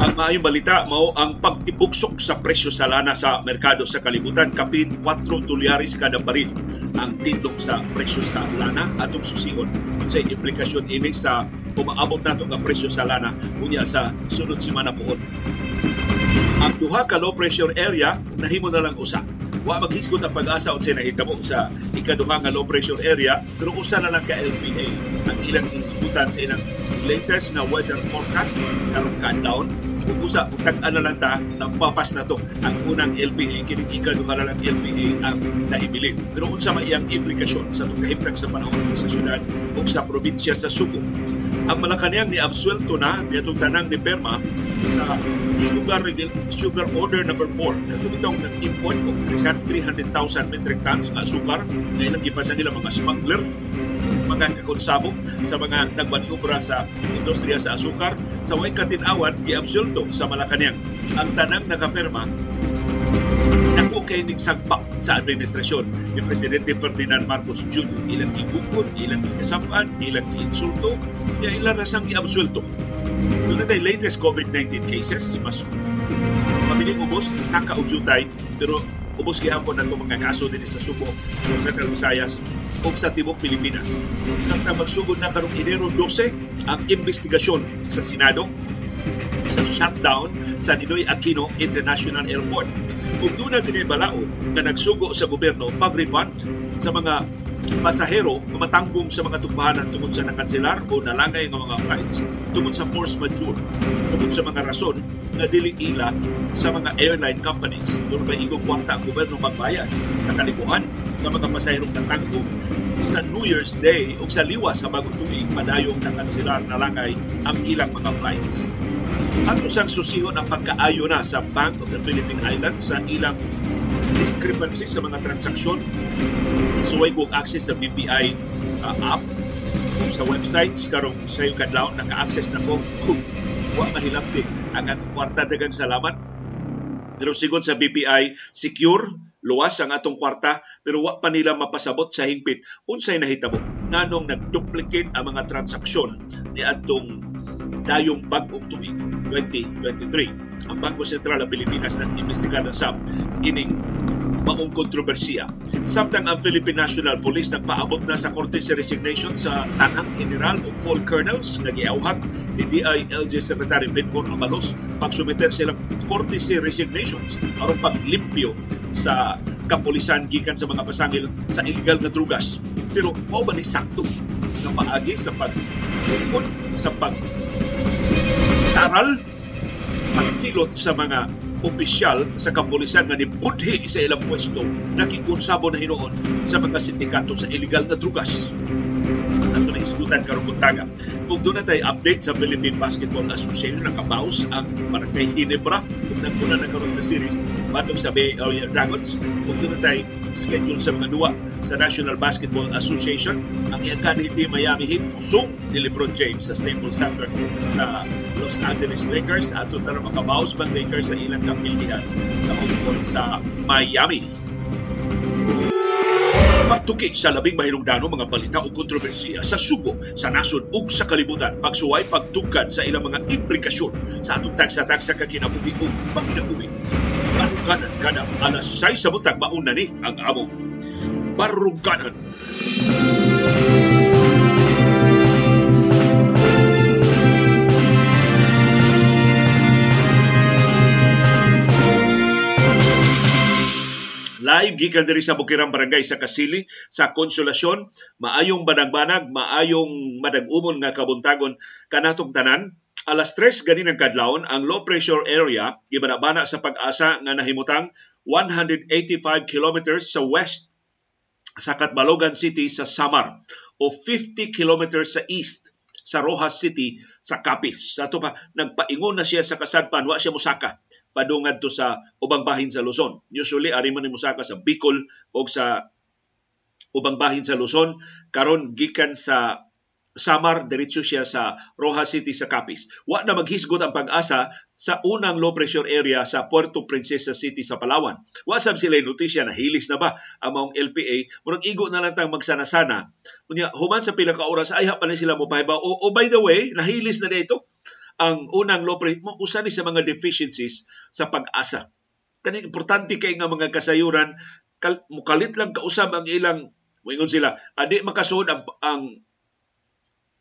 Ang maayong balita mao ang pagtibuksok sa presyo sa lana sa merkado sa kalibutan. Kapin 4 dolyares kada baril ang tindog sa presyo sa lana. Atong susihon sa implikasyon ini sa umaabot nato nga presyo sa lana unya sa sunod semana puhon. Ang duha ka low pressure area nahimo na lang usa. Wa maghisgot ang pag-asa unsay nahitabo sa ikaduha nga low pressure area pero usa na lang ka LPA ang ilang hisgutan sa ilang latest na weather forecast karong countdown ug usa tag ano lang ta napapas na to. Ang unang LPA kini ikaduha na lang LPA ang nahibilin. Pero unsa man iyang implikasyon sa kahimtang sa panahon sa syudad ug sa probinsya sa Subo ang Malacanang ni absuelto na niadtong tanang ni Perma sa sugar sugar order number 4 na itong nag-import og 300,000 metric tons nga sugar na ilang gipasa nila mga smuggler mga kakonsabo sa mga nagmaniobra sa industriya sa asukar sa way katinawan giabsulto sa Malacanang ang tanang nakapirma Dako kay ning sagpak sa administrasyon ni Presidente Ferdinand Marcos Jr. Ilang gibukod, ilang gikasapan, ilang giinsulto, niya ilang rasang giabsulto. Doon tayo latest COVID-19 cases, mas mabiling ubos, og jutay, pero ubos gihapon ang mga kaso din sa Subo, sa Visayas, o sa Tibok Pilipinas. Samtang magsugod na karong Enero 12 ang investigasyon sa Senado sa shutdown sa Ninoy Aquino International Airport. Kung doon na tinibalaon na nagsugo sa gobyerno pag-refund sa mga pasahero matanggong sa mga tugbahanan tungod sa nakanselar o nalangay ng mga flights tungod sa force majeure tungod sa mga rason na dili ila sa mga airline companies. Igong kwarta ang gobyerno magbayad sa kalikuan ng mga pasaherong natanggong sa New Year's Day o sa liwas sa bagong tuig? Padayong nakanselar na langay ang ilang mga flights. Ang usang susihon ang pagkaayo na sa Bank of the Philippine Islands sa ilang discrepancy sa mga transaksyon. Suway kong access sa BPI uh, app kung sa websites karong sa yung kadlaw naka-access na ko. Kung wa mahilapti ang atong kwarta dagang salamat. Pero sigon sa BPI secure luwas ang atong kwarta pero wa pa nila mapasabot sa hingpit. Unsay nahitabo? Nganong nagduplicate ang mga transaksyon ni atong dayong bag-ong tuig 2023 ang Bangko Sentral ng Pilipinas nag imbestiga na sa ining maong kontrobersiya. Samtang ang Philippine National Police nagpaabot na sa korte sa resignation sa tanang general o full colonels na giauhag ni DILG Secretary Benhor Amalos pagsumiter silang korte si resignations aron paglimpyo sa kapulisan gikan sa mga pasangil sa illegal na drugas. Pero mao ba ni sakto na paagi sa pag sa pag taral pagsilot sa mga opisyal sa kapulisan nga nibudhi sa ilang pwesto nakikonsabo na hinoon sa mga sindikato sa illegal na drugas. Ato na isgutan karong buntaga. Kung doon tayo update sa Philippine Basketball Association, nakabaus ang Barangay Ginebra kung nagpuna na karon sa series batong sa Bay Area Dragons. Kung doon tayo schedule sa mga duwa sa National Basketball Association, ang iyang candidate Miami Heat usong ni LeBron James sa Staples Center sa Los Angeles Lakers at na makabaos bang Lakers sa ilang kapilihan sa home sa Miami pagtukik sa labing mahinungdano mga balita o kontrobersiya sa sugo, sa nasod ug sa kalibutan, pagsuway pagtugkad sa ilang mga implikasyon sa atong tagsa-tagsa ka kinabuhi o panginabuhi. Baruganan kada alas 6 sa butag mauna ni ang among Baruganan. Live gikan diri sa Bukirang Barangay sa Kasili sa Konsolasyon. Maayong banag-banag maayong madag-umon nga kabuntagon. Kanatong tanan alas 3 ganin ang kadlawon ang low pressure area gibanabana sa pag-asa nga nahimutang 185 kilometers sa west sa Katbalogan City sa Samar o 50 kilometers sa east sa Rojas City sa Capiz. Sa ito pa, nagpaingon na siya sa kasadpan, wa siya musaka padungad to sa ubang bahin sa Luzon. Usually, ari man ni musaka sa Bicol o sa ubang bahin sa Luzon. Karon gikan sa Samar, diretso siya sa Rojas City sa Capiz. Wa na maghisgot ang pag-asa sa unang low pressure area sa Puerto Princesa City sa Palawan. Wa sab sila notisya na hilis na ba ang maong LPA, murag igo na lang tang magsana-sana. Unya human sa pila ka oras ay pa na sila mo pahibaw. O, o by the way, nahilis na dito ang unang law pre mo usa ni sa mga deficiencies sa pag-asa. Kani importante kay nga mga kasayuran kal, mukalit lang kausab ang ilang moingon sila adi makasud ang, ang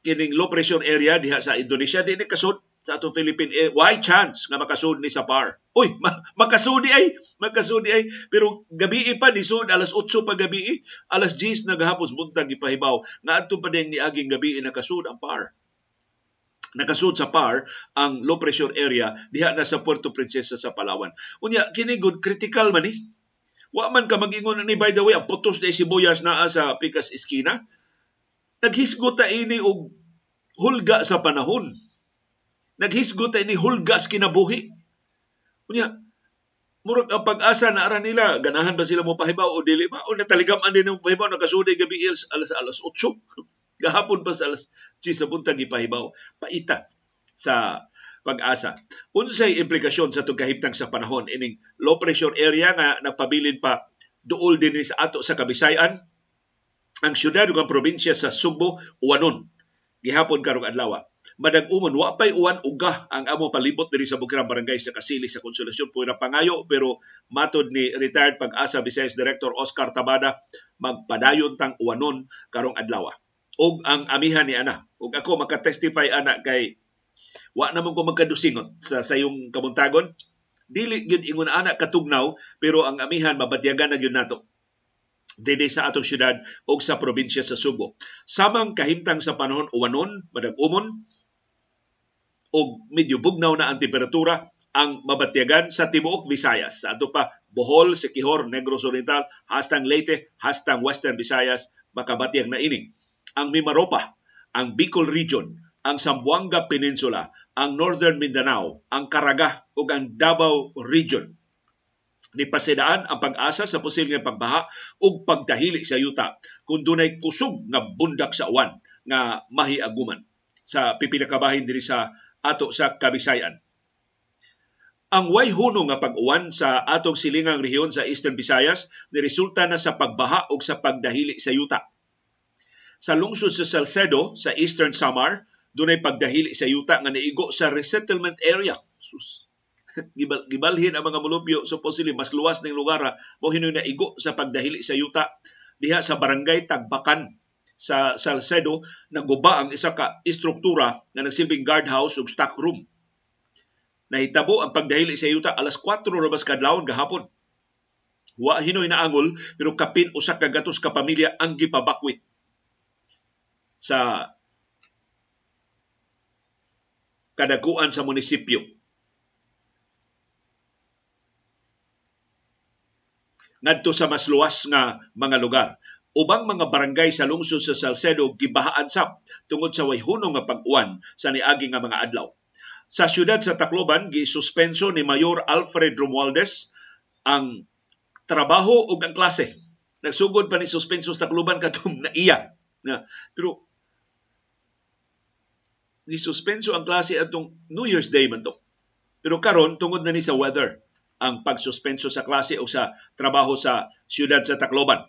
kining low pressure area diha sa Indonesia di ni kasud sa atong Philippine eh, why chance nga makasud ni sa par? Uy ma- makasudi ay makasudi ay pero gabi pa ni sud alas 8 pa gabi alas 10 naghapos buntag ipahibaw. Nga adto pa din ni aging gabi nakasud ang par nakasud sa par ang low pressure area diha na sa Puerto Princesa sa Palawan. Unya kini good critical man ni. Wa man ka magingon ni by the way ang putos na sibuyas naa sa Pikas Iskina. Naghisgot ta ini og hulga sa panahon. Naghisgot ta ini hulga sa kinabuhi. Unya murag ang pag-asa na ara nila ganahan ba sila mo pahibaw o dili ba o nataligam an din mo pahibaw nakasudi gabi alas alas 8 Gahapon pa sa alas 10 sa buntag ipahibaw. Paita sa pag-asa. Unsay implikasyon sa tugahimtang sa panahon ining low pressure area nga nagpabilin pa duol din sa ato sa Kabisayan ang syudad ug probinsya sa Subo uwanon gihapon karong adlaw. Madag umon wa pay uwan uga ang amo palibot diri sa Bukirang Barangay sa Kasili sa Konsolasyon pura pangayo pero matod ni retired pag-asa Vice Director Oscar Tabada magpadayon tang uwanon karong adlaw og ang amihan ni ana. Ug ako makatestify ana kay wa naman ko magkadusingot sa sayong kamuntagon. Dili gyud ingon ana katugnaw pero ang amihan mabatyagan na gyud nato dili sa atong syudad o sa probinsya sa Subo. Samang kahimtang sa panahon uwanon, madag umon, o medyo bugnaw na ang temperatura ang mabatyagan sa tibuok Visayas. Sa ato pa, Bohol, Sikihor, Negros Oriental, hastang Leyte, hastang Western Visayas, makabatyag na ini ang Mimaropa, ang Bicol Region, ang Zamboanga Peninsula, ang Northern Mindanao, ang Caraga ug ang Davao Region. Nipasidaan ang pag-asa sa posibleng pagbaha ug pagdahili sa yuta kung dunay kusog nga bundak sa uwan nga mahiaguman sa pipilakabahin diri sa ato sa Kabisayan. Ang way huno nga pag-uwan sa atong silingang rehiyon sa Eastern Visayas ni resulta na sa pagbaha ug sa pagdahili sa yuta sa lungsod sa Salcedo sa Eastern Samar, dunay pagdahili sa yuta nga niigo sa resettlement area. Sus. Gibal, gibalhin ang mga mulupyo supposedly mas luwas ning lugar mo hinoy na igo sa pagdahili sa yuta diha sa barangay Tagbakan sa Salcedo naguba ang isa ka istruktura nga nagsilbing guardhouse ug stock room. Nahitabo ang pagdahili sa yuta alas 4 rabas kadlawon gahapon. Wa hinoy na angol pero kapin usa ka gatos ka pamilya ang gipabakwit sa kadaguan sa munisipyo. ngadto sa mas luwas nga mga lugar. Ubang mga barangay sa lungsod sa Salcedo gibahaan sab tungod sa wayhunong nga pag-uwan sa niagi nga mga adlaw. Sa siyudad sa Tacloban, gisuspenso ni Mayor Alfred Romualdez ang trabaho ug ang klase. Nagsugod pa ni suspenso sa Tacloban katong naiya. Na, pero gisuspenso ang klase atong New Year's Day man to. Pero karon tungod na ni sa weather ang pagsuspenso sa klase o sa trabaho sa siyudad sa Tacloban.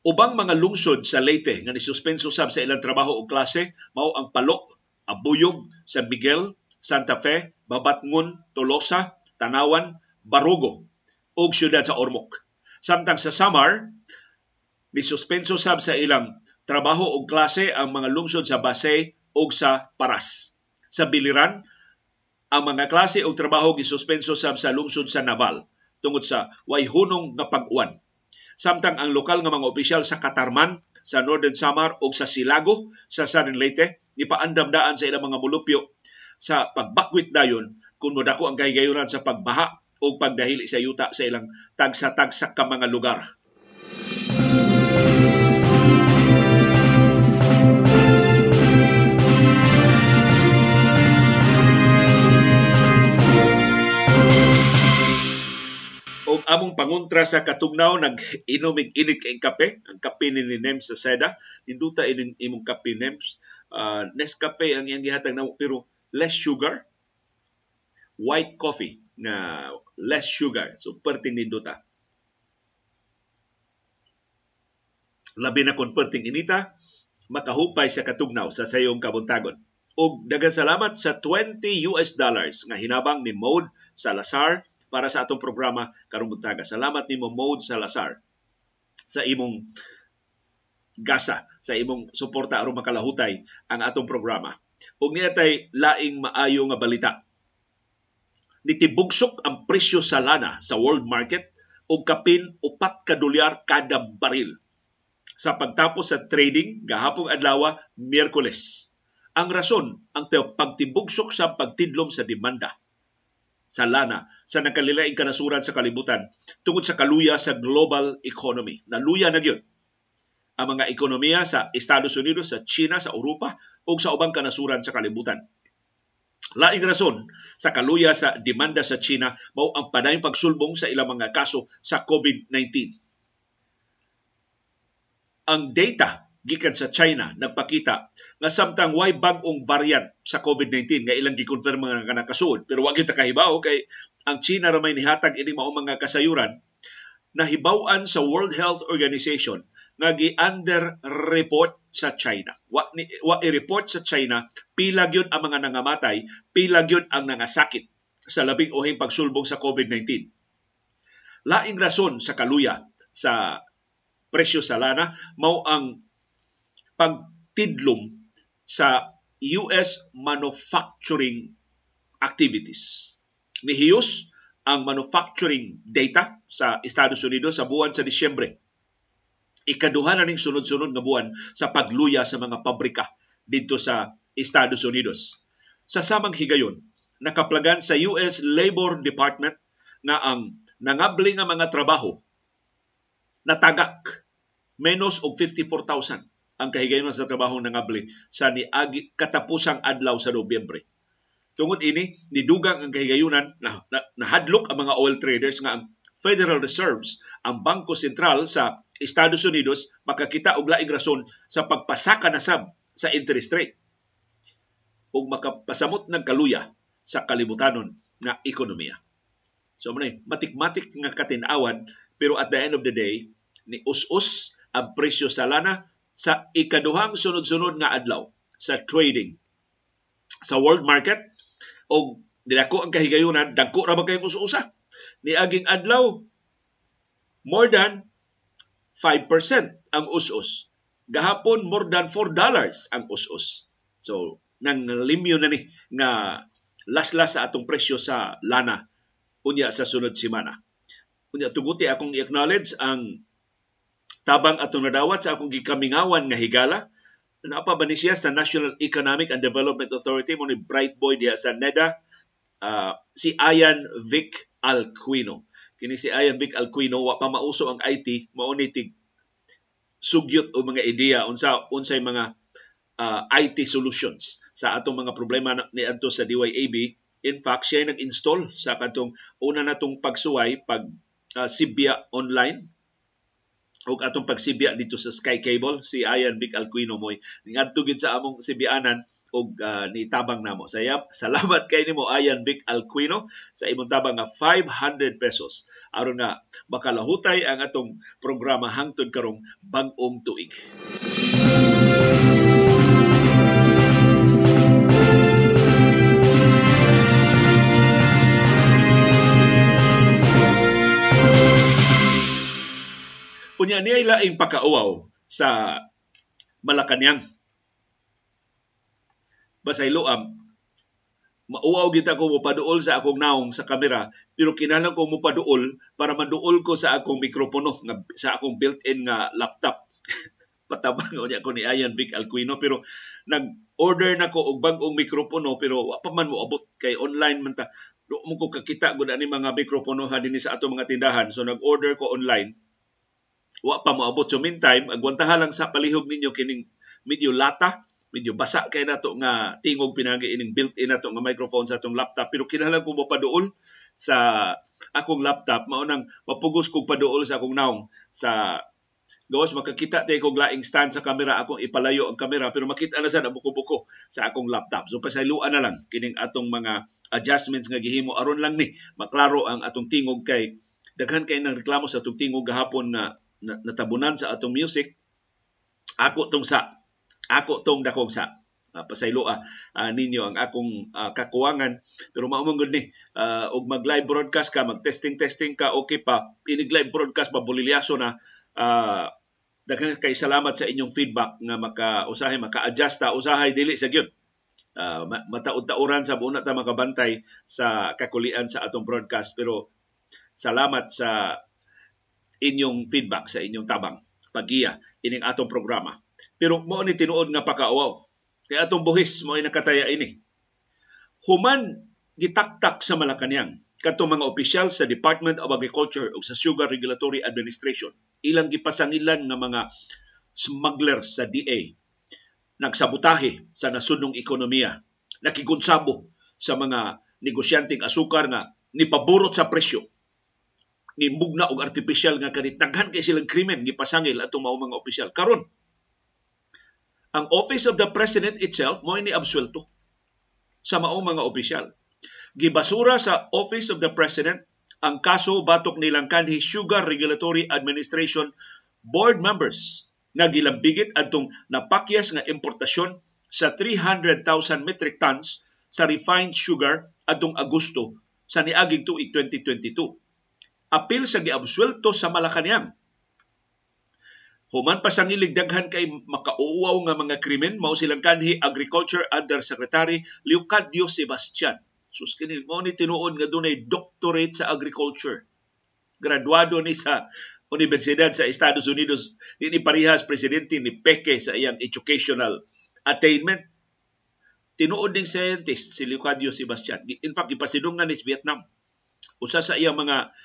Ubang mga lungsod sa Leyte nga nisuspenso sab sa ilang trabaho o klase mao ang Palok, Abuyog, San Miguel, Santa Fe, Babatngon, Tolosa, Tanawan, Barugo ug siyudad sa Ormoc. Samtang sa Samar, nisuspenso sab sa ilang trabaho o klase ang mga lungsod sa Basay o sa Paras. Sa Biliran, ang mga klase o trabaho gisuspenso sab sa lungsod sa Naval tungod sa way hunong nga pag-uwan. Samtang ang lokal nga mga opisyal sa Katarman, sa Northern Samar o sa Silago sa Southern Leyte ipaandam-daan sa ilang mga mulupyo sa pagbakwit dayon kung modako ang kahigayunan sa pagbaha o pagdahili sa yuta sa ilang tagsa-tagsa ka mga lugar. Among pangontra sa katugnaw nag-inomig init kay kape ang kape ni Nems sa Seda induta ining imong kape Nems. Uh, Nescafe ang iyang gihatag na pero less sugar. White coffee na less sugar. So perting ninduta. Labi na kon perting inita. Makahupay sa katugnaw sa sayong kabuntagon. Ug daghang salamat sa 20 US dollars nga hinabang ni Mode Salazar para sa atong programa karong buntaga. Salamat nimo Mode Salazar sa imong gasa sa imong suporta aron makalahutay ang atong programa. Ug niya tay laing maayo nga balita. Nitibugsok ang presyo sa lana sa world market og kapin upat ka dolyar kada baril sa pagtapos sa trading gahapong adlaw Miyerkules. Ang rason ang pagtibugsok sa pagtidlom sa demanda sa lana sa nakalilaing kanasuran sa kalibutan tungod sa kaluya sa global economy. Naluya na gyud ang mga ekonomiya sa Estados Unidos, sa China, sa Europa ug sa ubang kanasuran sa kalibutan. Laing rason sa kaluya sa demanda sa China mao ang padayong pagsulbong sa ilang mga kaso sa COVID-19 ang data gikan sa China nagpakita nga samtang way bag-ong variant sa COVID-19 nga ilang gikonfirm nga nakasuod pero wa kita kahibaw kay ang China ra may nihatag ini mao mga kasayuran nahibaw-an sa World Health Organization nga gi-under report sa China. Wa ni, wa i-report sa China pila gyud ang mga nangamatay, pila gyud ang nangasakit sa labing uhing pagsulbong sa COVID-19. Laing rason sa kaluya sa presyo sa lana mao ang pagtidlom sa US manufacturing activities. Nihiyos ang manufacturing data sa Estados Unidos sa buwan sa Disyembre. Ikaduha na ning sunod-sunod nga buwan sa pagluya sa mga pabrika dito sa Estados Unidos. Sa samang higayon, nakaplagan sa US Labor Department na ang nangabli nga mga trabaho natagak menos og 54,000 ang kahigayon sa trabaho ng abli sa niagi katapusang adlaw sa Nobyembre. Tungod ini, nidugang ang kahigayunan na, na nahadlok ang mga oil traders nga ang Federal Reserves, ang Bangko Sentral sa Estados Unidos, makakita og laing rason sa pagpasaka na sab sa interest rate ug makapasamot ng kaluya sa kalibutanon nga ekonomiya. So man matikmatik nga katinawan pero at the end of the day ni us-us ang presyo sa lana sa ikaduhang sunod-sunod nga adlaw sa trading sa world market o dinako ang kahigayunan dagko ra ba kayong usa ni aging adlaw more than 5% ang us-us. Gahapon more than 4 dollars ang us-us. So nang limyo na ni nga laslas sa atong presyo sa lana unya sa sunod semana. Unya tuguti akong i-acknowledge ang tabang atong nadawat sa akong gikamingawan nga higala Napa ba ni siya sa National Economic and Development Authority mo ni Bright Boy diya sa NEDA uh, si Ayan Vic Alquino. Kini si Ayan Vic Alquino wa pa mauso ang IT mao ni tig sugyot o mga ideya unsa unsay mga uh, IT solutions sa atong mga problema ni adto sa DYAB. In fact, siya nag-install sa katong una natong pagsuway pag uh, Sibia online ug atong pagsibya dito sa Sky Cable si Ayan Vic Alquino moy ngadto gid sa among sibianan ug uh, nitabang namo. Sayap, salamat kay nimo Ayan Vic Alquino sa imong tabang nga 500 pesos aron nga makalahutay ang atong programa hangtod karong bag-ong tuig. Unya niya laing pakauaw sa Malacanang. Basay loam, mauaw gid ako mopaduol sa akong naong sa kamera pero kinahanglan ko mopaduol para maduol ko sa akong mikropono nga sa akong built-in nga laptop. Patabang niya ko ni Ayan Vic Alquino pero nag-order na ko og bag-ong mikropono pero pa man mo abot kay online man ta. Mo ko kakita gud ani mga mikropono ha dinhi sa ato mga tindahan. So nag-order ko online wa pa moabot so meantime. Agwantaha lang sa palihog ninyo kining medyo lata medyo basa kay nato nga tingog pinagi ining built-in nato nga microphone sa atong laptop. Pero kinahanglan ko mo paduol sa akong laptop. Mao nang mapugos kog paduol sa akong naong sa gawas makakita tayo kog laing stand sa kamera akong ipalayo ang kamera pero makita na sa buko-buko sa akong laptop. So pasayloan na lang kining atong mga adjustments nga gihimo. Aron lang ni maklaro ang atong tingog kay daghan kay nang reklamo sa atong tingog gahapon nga natabunan sa atong music ako tong sa Ako tong dakong sa uh, pasaylo uh, ninyo ang akong uh, kakuwangan pero maumong gud ni uh, og mag live broadcast ka mag testing testing ka okay pa. Inig live broadcast mabulilyaso na. Uh, daghang kay salamat sa inyong feedback nga maka usahay maka-adjust ta usahay dili sa gyud. Uh, mataud-tauran sa buuna ta makabantay sa kakulian sa atong broadcast. Pero salamat sa inyong feedback sa inyong tabang pagiya ining atong programa. Pero mo ni tinuod nga pakaawaw kay atong buhis mo ay nakataya ini. Human gitaktak sa Malacañang katong mga opisyal sa Department of Agriculture o sa Sugar Regulatory Administration. Ilang gipasangilan nga mga smuggler sa DA nagsabutahe sa nasunong ekonomiya. Nakigunsabo sa mga negosyanteng asukar nga nipaburot sa presyo ni mugna og artificial nga kanit daghan kay silang krimen gipasangil atong mao mga opisyal karon ang office of the president itself mo ni absuelto sa mao mga opisyal gibasura sa office of the president ang kaso batok nilang kanhi Sugar Regulatory Administration board members nga gilambigit adtong napakyas nga importasyon sa 300,000 metric tons sa refined sugar adtong Agosto sa niaging tuig 2022. Apil sa giabsuelto sa Malacañang. Human pa sa daghan kay makauuaw nga mga krimen mao silang kanhi Agriculture Undersecretary Leocadio Sebastian Sus kini mo ni tinuod nga dunay doctorate sa agriculture. Graduado ni sa Universidad sa Estados Unidos ni parihas presidente ni Peke sa iyang educational attainment. Tinuod ning scientist si Leocadio Sebastian. In fact, ipasidungan ni Vietnam. Usa sa iyang mga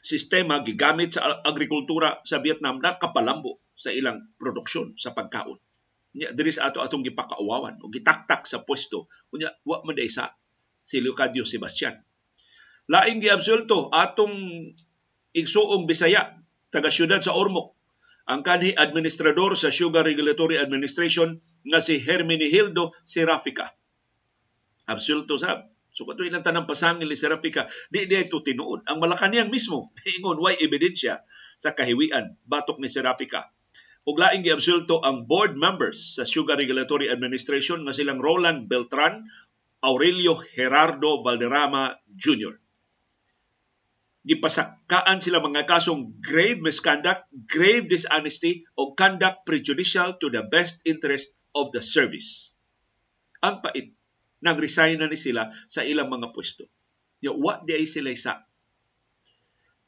sistema gigamit sa agrikultura sa Vietnam na kapalambo sa ilang produksyon sa pagkaon. Nya diri sa ato atong gipakauwawan o gitaktak sa pwesto. Unya wa man sa si Leocadio Sebastian. Laing giabsulto atong igsuong Bisaya, taga siyudad sa Ormoc, ang kanhi administrador sa Sugar Regulatory Administration nga si Hermenegildo Serafica. Absulto sab. So kato ilang tanang pasangil ni Serafica, di di ito tinuod. Ang Malacanang mismo, ingon, why ebidensya sa kahiwian, batok ni Serafica. Ug laing giabsulto ang board members sa Sugar Regulatory Administration nga silang Roland Beltran Aurelio Gerardo Valderrama Jr. Gipasakkaan sila mga kasong grave misconduct, grave dishonesty o conduct prejudicial to the best interest of the service. Ang pait, nag-resign na ni sila sa ilang mga pwesto. Yo, what di ay sila isa?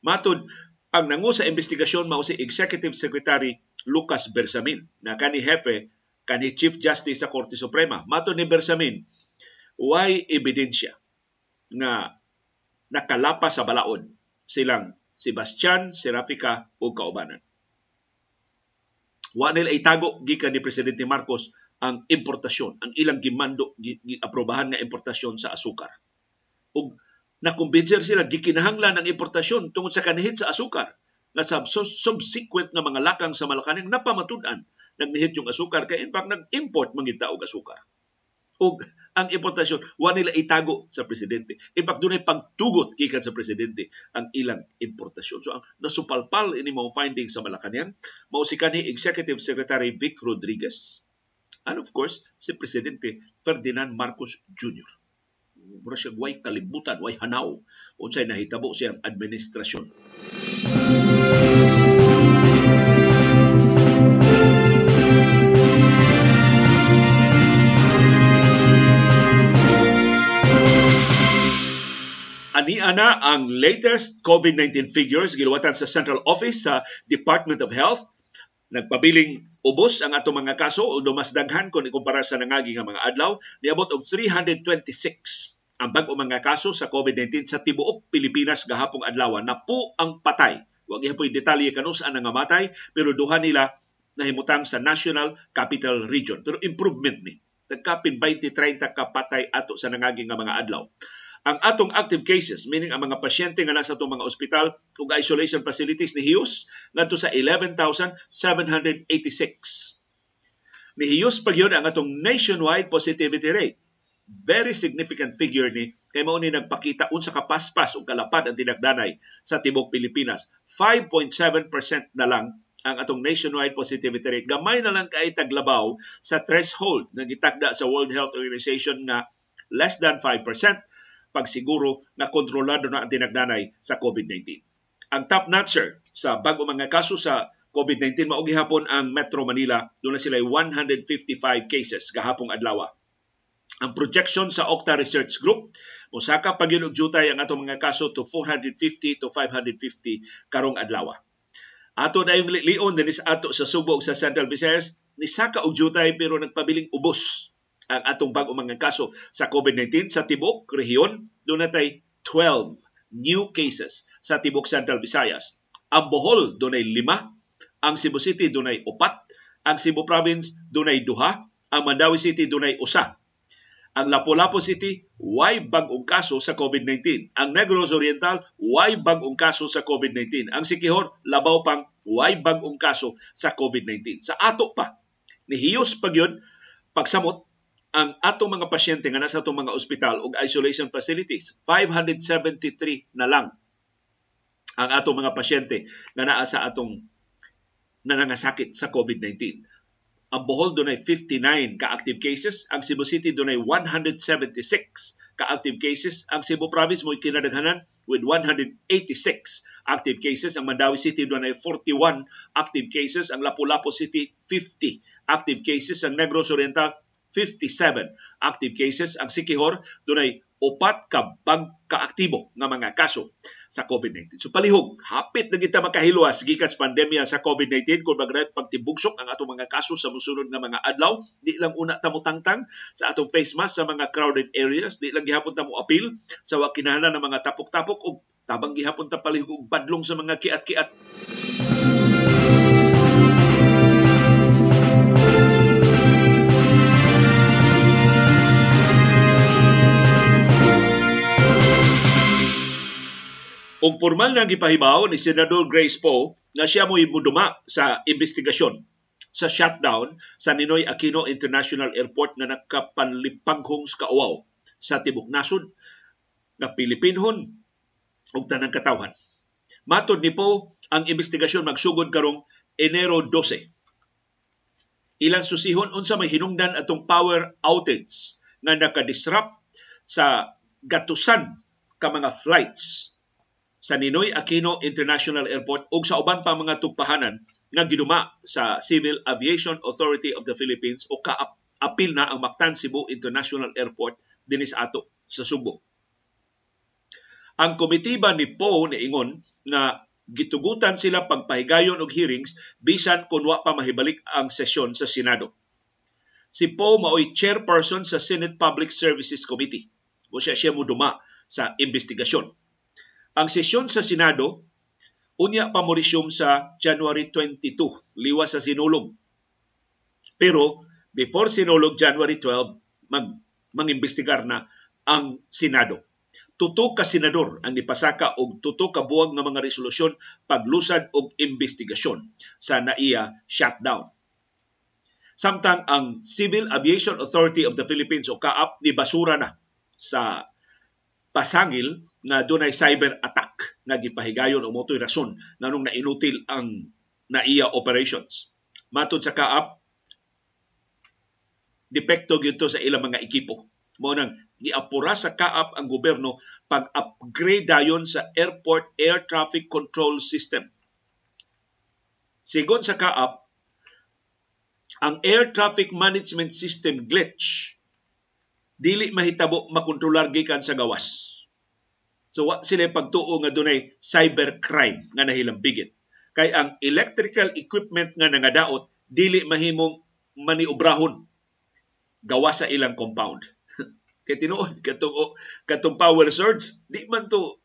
Matod, ang nangu sa investigasyon mao si Executive Secretary Lucas Bersamin na kani hefe kani Chief Justice sa Korte Suprema. Matod ni Bersamin, way ebidensya nga nakalapa sa balaod silang Sebastian Serafica o kaubanan. Wa nila itago gikan ni Presidente Marcos ang importasyon, ang ilang gimando giaprobahan nga importasyon sa asukar. Ug nakumbinser sila gikinahanglan ang importasyon tungod sa kanihit sa asukar nga sub subsequent nga mga lakang sa Malacaning napamatud-an nagnihit yung asukar kay in fact nag-import mangita og asukar ug ang importasyon wa nila itago sa presidente. In fact, dunay pagtugot gikan sa presidente ang ilang importasyon. So ang nasupalpal ini mga findings sa Malacañang mao si kanhi Executive Secretary Vic Rodriguez and of course si presidente Ferdinand Marcos Jr. Mura siya way kalibutan, way hanaw unsay nahitabo siyang administrasyon. Ania na ang latest COVID-19 figures giluwatan sa Central Office sa Department of Health. Nagpabiling ubos ang ato mga kaso o mas daghan kung ikumpara sa nangagi nga mga adlaw. Niabot og 326 ang bag-o mga kaso sa COVID-19 sa tibuok Pilipinas gahapong adlaw. Napo ang patay. Wa gyapon detalye kanus ang nangamatay pero duha nila nahimutang sa National Capital Region. Pero improvement ni. Nagkapin 20-30 kapatay ato sa nangagi nga mga adlaw ang atong active cases, meaning ang mga pasyente nga nasa itong mga ospital ug isolation facilities ni Hiyos ngadto sa 11,786. Ni Hiyos pa ang atong nationwide positivity rate. Very significant figure ni kay mao ni nagpakita unsa ka paspas ug kalapad ang tinagdanay sa tibok Pilipinas. 5.7% na lang ang atong nationwide positivity rate. Gamay na lang kay taglabaw sa threshold na gitakda sa World Health Organization nga less than 5% pag siguro na kontrolado na ang tinagdanay sa COVID-19. Ang top notcher sa bago mga kaso sa COVID-19 mao gihapon ang Metro Manila doon na sila 155 cases gahapong adlaw. Ang projection sa Octa Research Group mosaka pa gyud jutay ang atong mga kaso to 450 to 550 karong adlaw. Ato na yung lion din ato sa Subo sa Central Visayas ni saka og jutay pero nagpabiling ubos ang atong bag mga kaso sa COVID-19 sa tibok rehiyon do natay 12 new cases sa tibok Central Visayas. Ang Bohol dunay lima, ang Cebu City dunay upat, ang Cebu Province dunay duha, ang Mandawi City dunay usa. Ang Lapu-Lapu City, way bag-ong kaso sa COVID-19. Ang Negros Oriental, way bag-ong kaso sa COVID-19. Ang Sikihor, labaw pang way bag-ong kaso sa COVID-19. Sa ato pa, nihiyos pag yun, pagsamot, ang atong mga pasyente nga nasa atong mga ospital ug isolation facilities 573 na lang ang atong mga pasyente nga naa sa atong nanangasakit sa COVID-19. Ang Bohol dunay 59 ka-active cases, ang Cebu City dunay 176 ka-active cases, ang Cebu Province mo kinadaghanan with 186 active cases, ang Mandawi City dunay 41 active cases, ang Lapu-Lapu City 50 active cases, ang Negros Oriental 57 active cases. Ang Sikihor, dunay upat ka bag kaaktibo nga mga kaso sa COVID-19. So palihog, hapit na kita makahiluwas gikan sa pandemya sa COVID-19 kung bagay pagtibugsok ang atong mga kaso sa musunod nga mga adlaw. Di lang una tamo tangtang sa atong face mask sa mga crowded areas. Di lang gihapon tamo apil sa wakinahanglan ng mga tapok-tapok o tabang gihapon ta palihog og badlong sa mga kiat-kiat. Ug formal na gipahibaw ni Senador Grace Poe nga siya mo imuduma sa investigasyon sa shutdown sa Ninoy Aquino International Airport nga nakapanlipanghong sa kauaw sa tibok nasod na Pilipinhon ug tanang katawhan. Matod ni Poe, ang investigasyon magsugod karong Enero 12. Ilang susihon unsa may hinungdan atong power outage nga nakadisrupt sa gatusan ka mga flights sa Ninoy Aquino International Airport ug sa uban pa mga tugpahanan nga giduma sa Civil Aviation Authority of the Philippines o kaapil na ang Mactan Cebu International Airport dinis ato sa Subo. Ang komitiba ni Po ni Ingon nga gitugutan sila pagpahigayon og hearings bisan kun wa pa mahibalik ang sesyon sa Senado. Si Po maoy chairperson sa Senate Public Services Committee. O siya siya mo duma sa investigasyon ang sesyon sa Senado, unya pa sa January 22, liwas sa sinulog. Pero before sinulog January 12, mag mangimbestigar na ang Senado. Tuto ka senador ang nipasaka og tuto ka buwag nga mga resolusyon paglusad og investigasyon sa NAIA shutdown. Samtang ang Civil Aviation Authority of the Philippines o CAAP ni basura na sa pasangil nga dunay cyber attack nga gipahigayon og motoy rason nganong nainutil ang NAIA operations. Matod sa kaap, depekto gyud sa ilang mga ekipo. Mo nang giapura sa kaap ang gobyerno pag-upgrade dayon sa airport air traffic control system. Sigon sa kaap, ang air traffic management system glitch dili mahitabo makontrolar gikan sa gawas. So wa sila pagtuo nga dunay cybercrime nga nahilambigit. Kay ang electrical equipment nga nangadaot dili mahimong maniobrahon gawa sa ilang compound. Kay tinuod katong katong power surge di man to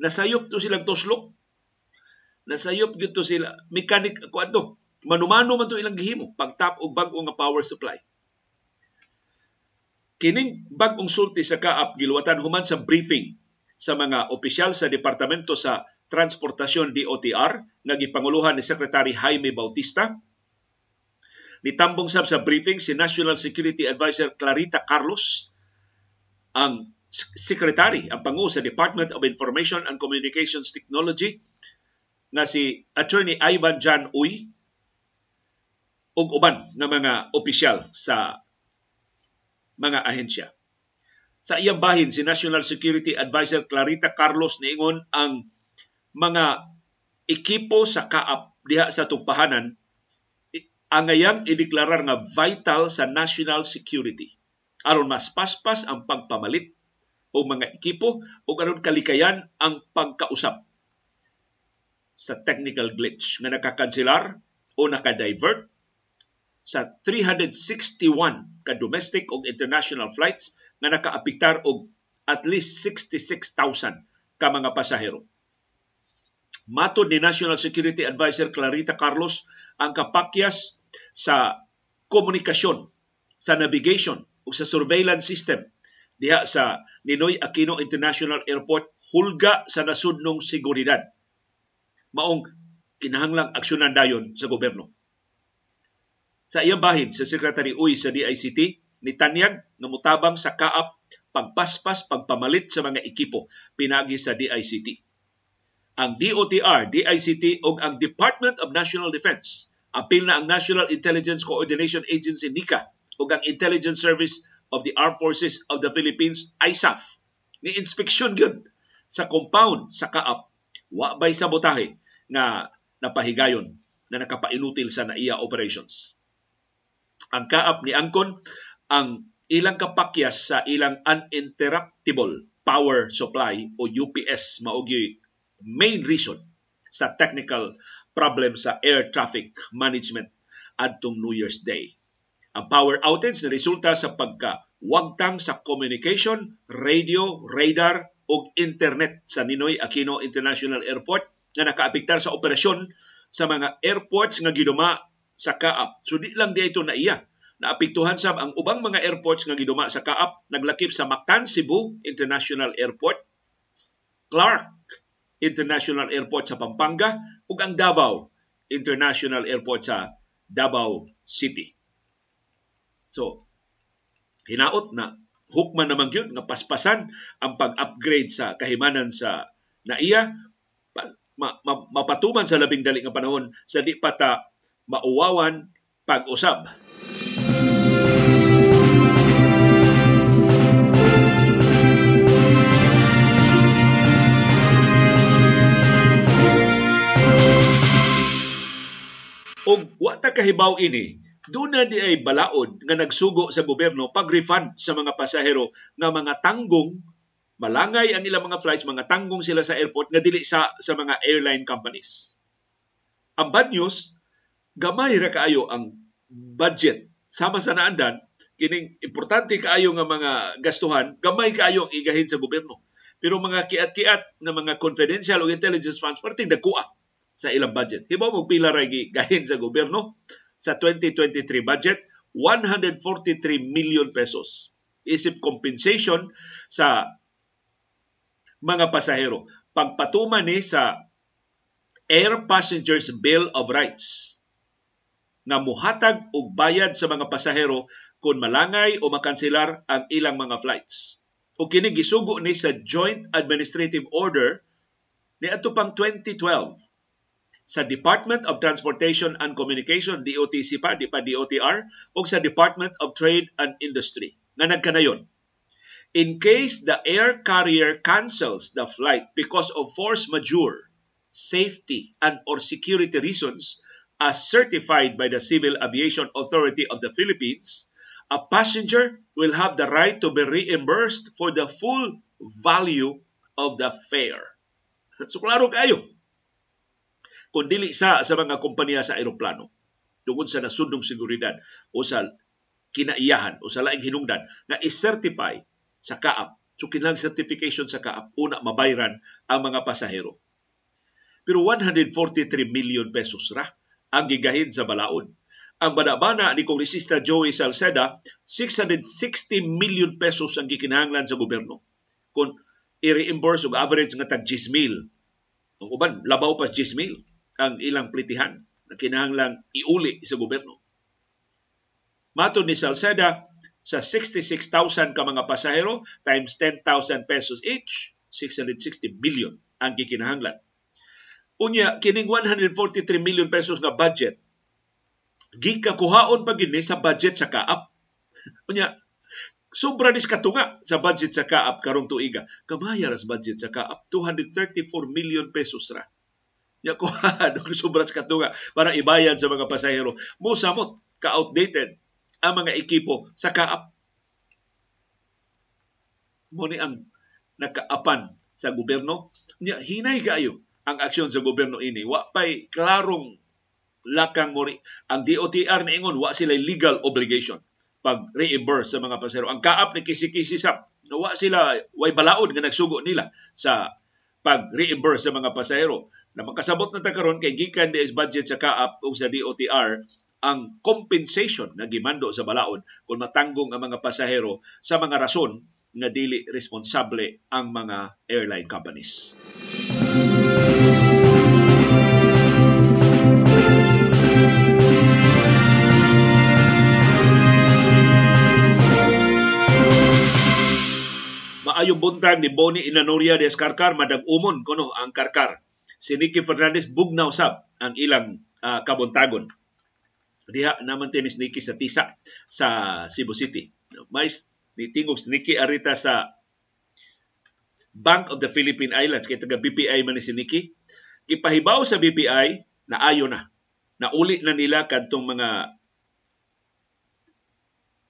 nasayop to silang toslok. Nasayop gyud to sila mechanic kuadto. Manumano man to ilang gihimo pagtap og bag-o nga power supply. Kining bag-ong sulti sa kaap giluwatan human sa briefing sa mga opisyal sa Departamento sa Transportasyon DOTR nga gipanguluhan ni Secretary Jaime Bautista. Nitambong sab sa briefing si National Security Advisor Clarita Carlos ang Secretary, ang pangu sa Department of Information and Communications Technology nga si Attorney Ivan Jan Uy ug uban nga mga opisyal sa mga ahensya. Sa iyang bahin si National Security Advisor Clarita Carlos niingon ang mga ekipo sa kaap diha sa tugpahanan angayang ideklarar nga vital sa national security aron mas paspas ang pagpamalit o mga ekipo o aron kalikayan ang pagkausap sa technical glitch nga nakakanselar o nakadivert sa 361 ka domestic o international flights nga nakaapektar og at least 66,000 ka mga pasahero. Matod ni National Security Advisor Clarita Carlos, ang kapakyas sa komunikasyon, sa navigation o sa surveillance system diha sa Ninoy Aquino International Airport hulga sa nasudnong seguridad. Maong kinahanglang aksyonan dayon sa gobyerno. Sa iyang bahin sa Secretary Uy sa DICT, ni Tanyag mutabang sa kaap pagpaspas pagpamalit sa mga ekipo pinagi sa DICT. Ang DOTR, DICT ug ang Department of National Defense apil na ang National Intelligence Coordination Agency NICA ug ang Intelligence Service of the Armed Forces of the Philippines ISAF ni inspeksyon gyud sa compound sa kaap. Wa bay sabotahe nga napahigayon na nakapainutil sa NAIA operations ang kaap ni Angkon ang ilang kapakyas sa ilang uninterruptible power supply o UPS maogi main reason sa technical problem sa air traffic management adtong New Year's Day. Ang power outage na resulta sa pagka wagtang sa communication, radio, radar ug internet sa Ninoy Aquino International Airport na nakaapektar sa operasyon sa mga airports nga giduma sa Kaap. So di lang di na iya. Naapektuhan sab ang ubang mga airports nga giduma sa Kaap, naglakip sa Mactan Cebu International Airport, Clark International Airport sa Pampanga ug ang Davao International Airport sa Davao City. So, hinaot na hukman naman yun nga paspasan ang pag-upgrade sa kahimanan sa NAIA ma, ma, mapatuman sa labing dali nga panahon sa di pata mauwawan pag-usab. Og wa kahibaw ini, doon na di ay balaod nga nagsugo sa gobyerno pag-refund sa mga pasahero nga mga tanggong malangay ang ilang mga flights, mga tanggong sila sa airport nga dili sa sa mga airline companies. Ang bad news, gamay ra kaayo ang budget. Sama sa naandan kining importante kaayo nga mga gastuhan gamay kaayo ang igahin sa gobyerno. Pero mga kiat-kiat na mga confidential o intelligence funds perting dagkuha sa ilang budget. Hibaw mo pila ra gahin sa gobyerno sa 2023 budget 143 million pesos. Isip compensation sa mga pasahero. Pagpatuman ni sa Air Passengers Bill of Rights nga muhatag og bayad sa mga pasahero kung malangay o makanselar ang ilang mga flights. O kini gisugo ni sa Joint Administrative Order ni ato pang 2012 sa Department of Transportation and Communication DOTC pa di pa DOTR o sa Department of Trade and Industry nga nagkanayon in case the air carrier cancels the flight because of force majeure safety and or security reasons as certified by the Civil Aviation Authority of the Philippines, a passenger will have the right to be reimbursed for the full value of the fare. So klaro kayo. Kung dili sa sa mga kompanya sa eroplano, tungod sa nasundong seguridad o sa kinaiyahan o sa laing hinungdan nga i-certify sa kaap. So kinahanglan certification sa kaap una mabayran ang mga pasahero. Pero 143 million pesos ra ang gigahin sa balaod. Ang banabana ni Kongresista Joey Salceda, 660 million pesos ang gikinahanglan sa gobyerno. Kung i-reimburse og average nga tag 10 mil. Ang uban, labaw pa 10 mil ang ilang plitihan na kinahanglang iuli sa gobyerno. Mato ni Salceda, sa 66,000 ka mga pasahero times 10,000 pesos each, 660 billion ang gikinahanglan Unya, kining 143 million pesos nga budget, gikakuhaon pa gini sa budget sa kaap. Unya, sobra dis katunga sa budget sa kaap karong tuiga. Kamaya ras budget sa kaap 234 million pesos ra. Ya ko sobra sa katunga para ibayad sa mga pasahero. Mo samot ka outdated ang mga ekipo sa kaap. Mo ni ang nakaapan sa gobyerno. Nya hinay kayo ang aksyon sa gobyerno ini. Wa pay klarong lakang mori. Ang DOTR na ingon, wa sila legal obligation pag reimburse sa mga pasero. Ang kaap ni kisi-kisi sa wa sila way balaod nga nagsugo nila sa pag reimburse sa mga pasahero. Na makasabot na ta karon kay gikan di budget sa kaap o sa DOTR ang compensation na gimando sa balaod kung matanggong ang mga pasahero sa mga rason na dili responsable ang mga airline companies. Maayong buntag ni Boni Inanoria de Escarcar madag-umon kuno ang Karkar. Si Nicky Fernandez bugnaw sab ang ilang uh, kabuntagon. Diha naman tenis Nicky sa Tisa sa Cebu City. May nitingog si Nicky Arita sa Bank of the Philippine Islands kay taga BPI man ni si Nicky. Ipahibaw sa BPI na ayo na. Nauli na nila kadtong mga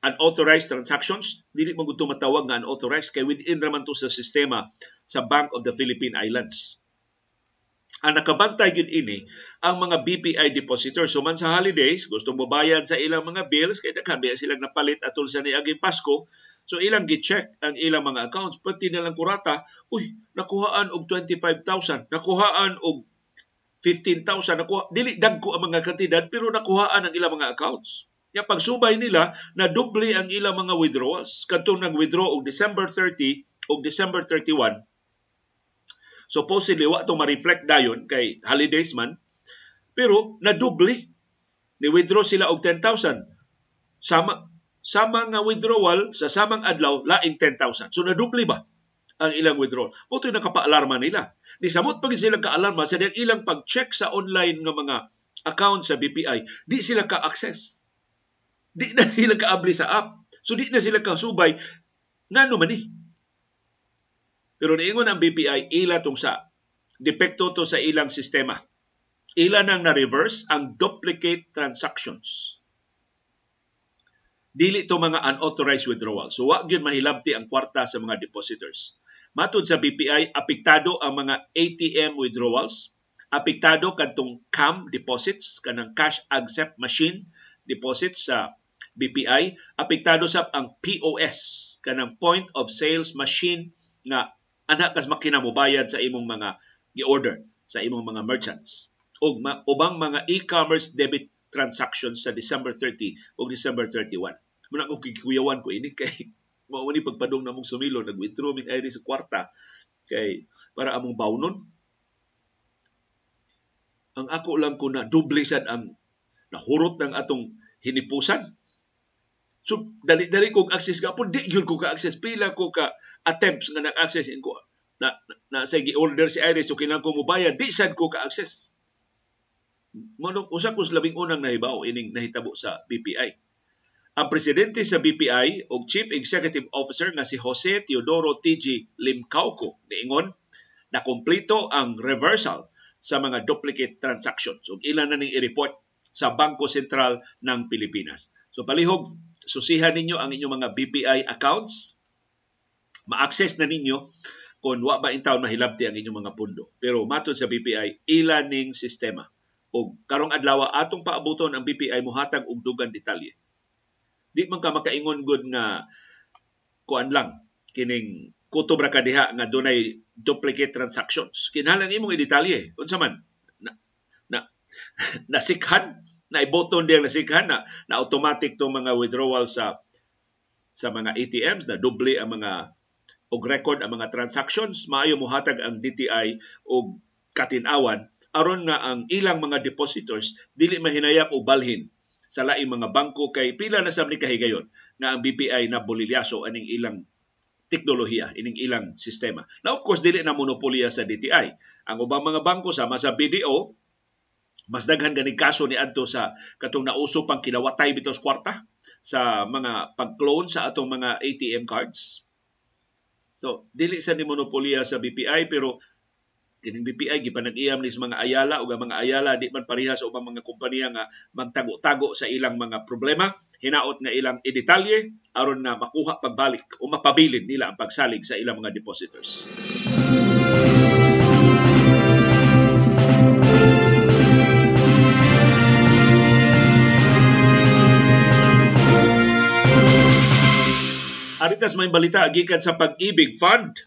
unauthorized transactions, dili mo gusto matawag nga unauthorized kay within raman to sa sistema sa Bank of the Philippine Islands. Ang nakabantay gid ini ang mga BPI depositors. So man sa holidays, gusto mo bayad sa ilang mga bills, kay daghan sila napalit atol sa niaging Pasko. So ilang gi-check ang ilang mga accounts, pati na lang kurata, uy, nakuhaan og 25,000, nakuhaan og 15,000, nakuha, dili dagko ang mga kantidad, pero nakuhaan ang ilang mga accounts. Ya pagsubay nila na doble ang ilang mga withdrawals. Kadtong nag-withdraw og December 30 og December 31 supposedly wa to ma-reflect dayon kay holidays man pero na doble ni withdraw sila og 10,000 sama sama nga withdrawal sa samang adlaw laing 10,000 so na doble ba ang ilang withdrawal? Mo to nakapaalarma nila. Ni samot pag sila ka-alarma sa ilang pag-check sa online nga mga account sa BPI di sila ka-access. Di na sila kaabli sa app. So di na sila kasubay. Ngano man ni pero niingon ang BPI, ila tong sa depekto to sa ilang sistema. Ila nang na-reverse ang duplicate transactions. Dili to mga unauthorized withdrawal. So wa gyud mahilabti ang kwarta sa mga depositors. Matud sa BPI, apektado ang mga ATM withdrawals, apektado kadtong CAM deposits kanang cash accept machine deposits sa BPI, apektado sa ang POS kanang point of sales machine nga ana kas makina mo bayad sa imong mga gi-order sa imong mga merchants ug ma- ubang mga e-commerce debit transactions sa December 30 ug December 31. Muna ko kikuyawan ko ini kay mao ni pagpadong namong sumilo nag-withdraw mig ay sa kwarta kay para among bawnon. Ang ako lang ko na doble sad ang nahurot ng atong hinipusan So, dali-dali kong access ka po, di yun ko ka-access. Pila ko ka attempts nga nag-access ko na, na, na sa order si Iris so kinang ko mo bayad, di sad ko ka-access. Manong usa ko labing unang nahibaw ining nahitabo sa BPI. Ang presidente sa BPI o Chief Executive Officer nga si Jose Teodoro TG Limcauco niingon na kompleto ang reversal sa mga duplicate transactions. Ug ilan na ning i-report sa Bangko Sentral ng Pilipinas. So palihog susihan ninyo ang inyong mga BPI accounts. Ma-access na ninyo kung wa ba intaw mahilabti ang inyong mga pundo. Pero matod sa BPI, ilaning sistema. O karong adlaw atong paabuton ang BPI muhatag og dugang detalye. Di man ka makaingon gud nga kuan lang kining kutob ra kadiha nga dunay duplicate transactions. Kinahanglan imong i-detalye. Unsa man na, na nasikhan na iboton diyang nasikhan na, na automatic to mga withdrawal sa sa mga ATMs na doble ang mga og record ang mga transactions maayo mohatag ang DTI og katinawan aron nga ang ilang mga depositors dili mahinayap og balhin sa laing mga bangko kay pila na sa ni kahigayon nga ang BPI na bolilyaso aning ilang teknolohiya ining ilang sistema. Now of course dili na monopolya sa DTI. Ang ubang mga bangko sama sa BDO mas daghan gani kaso ni adto sa katong nauso pang kinawatay bitaw sa kwarta sa mga pag-clone sa atong mga ATM cards. So, dili sa ni monopolya sa BPI pero kining BPI gipanag-iyam ni sa mga ayala o mga ayala di man pareha sa ubang mga kompanya nga magtago-tago sa ilang mga problema hinaot nga ilang idetalye aron na makuha pagbalik o mapabilin nila ang pagsalig sa ilang mga depositors. Aritas may balita gikan sa Pag-ibig Fund.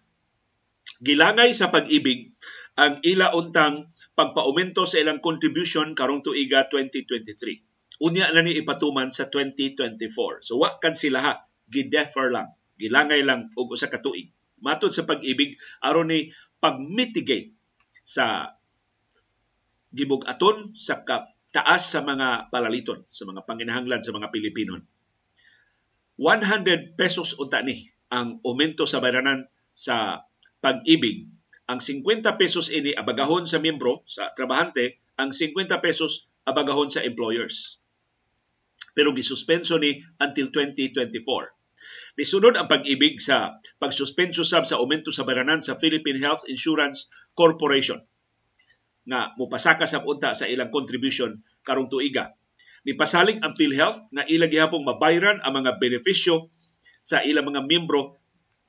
Gilangay sa Pag-ibig ang ila untang pagpaumento sa ilang contribution karong tuiga 2023. Unya na ni ipatuman sa 2024. So wa kan sila ha, gidefer lang, gilangay lang og usa ka tuig. Matod sa pag-ibig aron ni pag-mitigate sa gibug-aton sa taas sa mga palaliton, sa mga panginahanglan sa mga Pilipino 100 pesos unta ni ang aumento sa bayranan sa pag-ibig. Ang 50 pesos ini abagahon sa miyembro, sa trabahante, ang 50 pesos abagahon sa employers. Pero gisuspenso ni until 2024. Nisunod ang pag-ibig sa pagsuspenso sab sa aumento sa bayranan sa Philippine Health Insurance Corporation nga mupasaka sa unta sa ilang contribution karong tuiga Nipasalig ang PhilHealth na ilang gihapong mabayran ang mga benepisyo sa ilang mga miyembro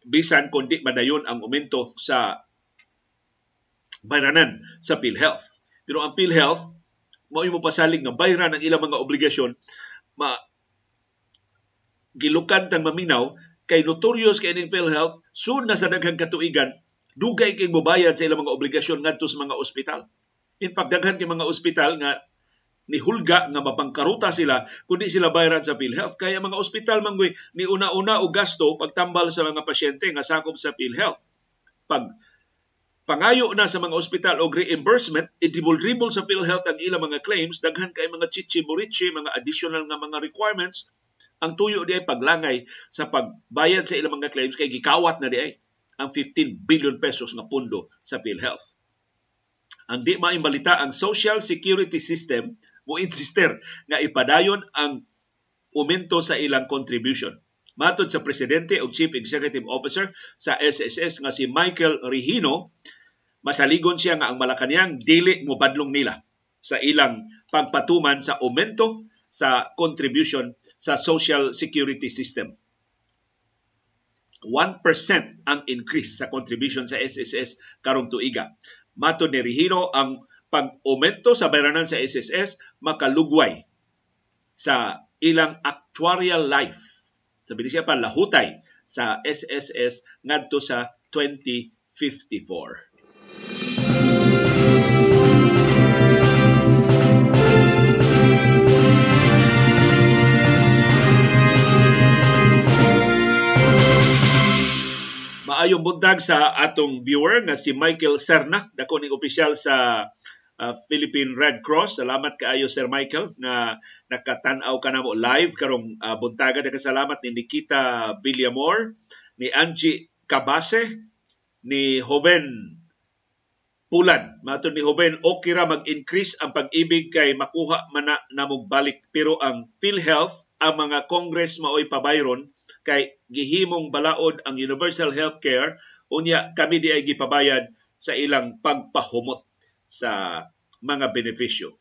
bisan kundi madayon ang aumento sa bayranan sa PhilHealth. Pero ang PhilHealth, mao mo pasalig nga bayran ang ilang mga obligasyon ma gilukan tang maminaw kay notorious kay ning PhilHealth soon na sa daghang katuigan dugay kay mobayad sa ilang mga obligasyon ngadto sa mga ospital. In fact, daghan kay mga ospital nga ni hulga nga mapangkaruta sila kundi sila bayaran sa PhilHealth. Kaya mga ospital manggoy ni una-una og gasto pagtambal sa mga pasyente nga sakop sa PhilHealth. Pag pangayo na sa mga ospital og reimbursement, idibol-dribol sa PhilHealth ang ilang mga claims, daghan kay mga chichi-burichi, mga additional nga mga requirements, ang tuyo di ay paglangay sa pagbayad sa ilang mga claims kay gikawat na di ay ang 15 billion pesos nga pundo sa PhilHealth. Ang di maimbalita ang Social Security System mo insister nga ipadayon ang umento sa ilang contribution. Matod sa presidente o chief executive officer sa SSS nga si Michael Regino, masaligon siya nga ang Malacanang dili mo badlong nila sa ilang pagpatuman sa aumento sa contribution sa Social Security System. 1% ang increase sa contribution sa SSS karong tuiga. Matod ni Regino, ang pag-aumento sa bayranan sa SSS makalugway sa ilang actuarial life. Sabi siya pa lahutay sa SSS ngadto sa 2054. Maayong buntag sa atong viewer nga si Michael Serna, dako ning opisyal sa uh, Philippine Red Cross. Salamat kaayo Sir Michael na nakatan-aw ka namo live karong uh, buntaga. Salamat ni Nikita Villamor, ni Angie Cabase, ni Joven Pulan. Matod ni Joven, okay ra mag-increase ang pag-ibig kay makuha man na namog balik. Pero ang PhilHealth, ang mga Congress maoy pabayron, kay gihimong balaod ang universal healthcare unya kami di ay gipabayad sa ilang pagpahumot sa mga benepisyo.